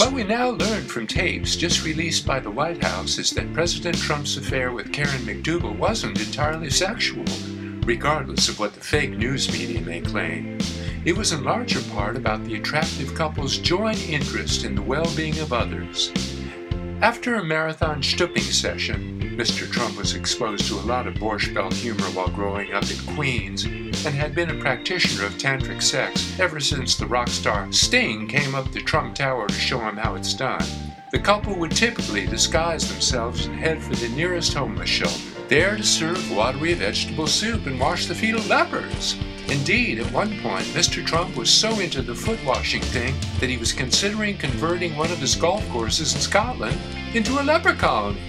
What we now learn from tapes just released by the White House is that President Trump's affair with Karen McDougal wasn't entirely sexual, regardless of what the fake news media may claim. It was in larger part about the attractive couple's joint interest in the well being of others. After a marathon stooping session, Mr. Trump was exposed to a lot of Borscht Belt humor while growing up in Queens and had been a practitioner of tantric sex ever since the rock star Sting came up the Trump Tower to show him how it's done. The couple would typically disguise themselves and head for the nearest homeless shelter, there to serve watery vegetable soup and wash the feet of lepers. Indeed, at one point, Mr. Trump was so into the foot washing thing that he was considering converting one of his golf courses in Scotland into a leper colony.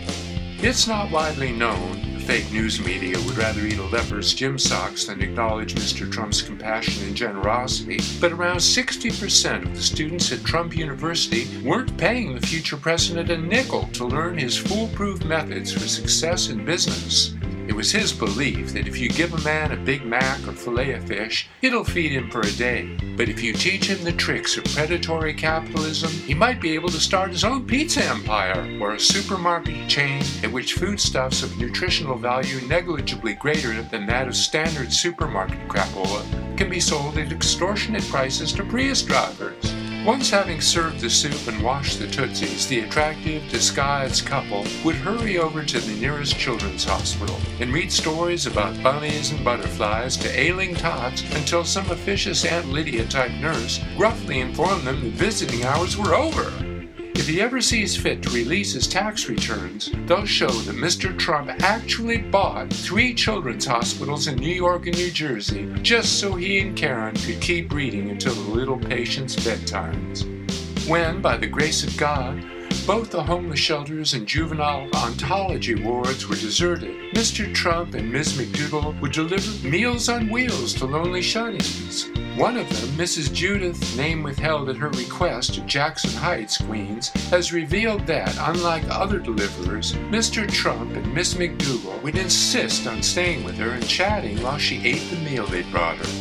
It's not widely known. The fake news media would rather eat a leper's gym socks than acknowledge Mr. Trump's compassion and generosity, but around 60% of the students at Trump University weren't paying the future president a nickel to learn his foolproof methods for success in business. It was his belief that if you give a man a Big Mac or filet of fish, it'll feed him for a day. But if you teach him the tricks of predatory capitalism, he might be able to start his own pizza empire or a supermarket chain in which foodstuffs of nutritional value negligibly greater than that of standard supermarket crapola can be sold at extortionate prices to Prius drivers. Once having served the soup and washed the tootsies, the attractive, disguised couple would hurry over to the nearest children's hospital and read stories about bunnies and butterflies to ailing tots until some officious Aunt Lydia type nurse gruffly informed them that visiting hours were over. If he ever sees fit to release his tax returns, they'll show that Mr. Trump actually bought three children's hospitals in New York and New Jersey just so he and Karen could keep reading until the little patients' bedtimes. When, by the grace of God, both the homeless shelters and juvenile oncology wards were deserted. Mr. Trump and Ms. McDougal would deliver meals on wheels to lonely shut-ins. One of them, Mrs. Judith, name withheld at her request of Jackson Heights, Queens, has revealed that, unlike other deliverers, Mr. Trump and Miss McDougal would insist on staying with her and chatting while she ate the meal they brought her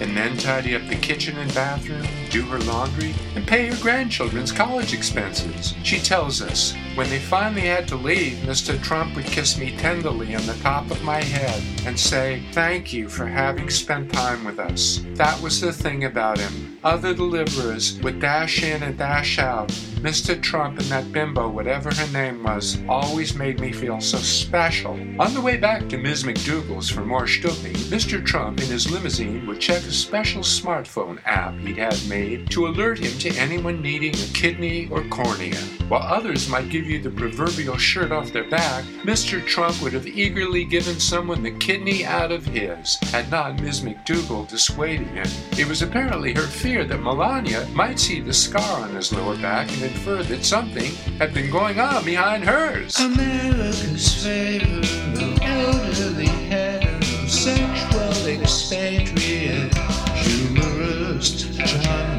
and then tidy up the kitchen and bathroom, do her laundry, and pay her grandchildren's college expenses. She tells us, when they finally had to leave, Mr. Trump would kiss me tenderly on the top of my head and say, Thank you for having spent time with us. That was the thing about him. Other deliverers would dash in and dash out. Mr. Trump and that bimbo, whatever her name was, always made me feel so special. On the way back to Ms. McDougal's for more stooping, Mr. Trump in his limousine would check a special smartphone app he'd had made to alert him to anyone needing a kidney or cornea. While others might give you the proverbial shirt off their back, Mr. Trump would have eagerly given someone the kidney out of his had not Ms. McDougal dissuaded him. It was apparently her fear that Melania might see the scar on his lower back and inferred that something had been going on behind hers. America's favorite elderly expatriate humorist John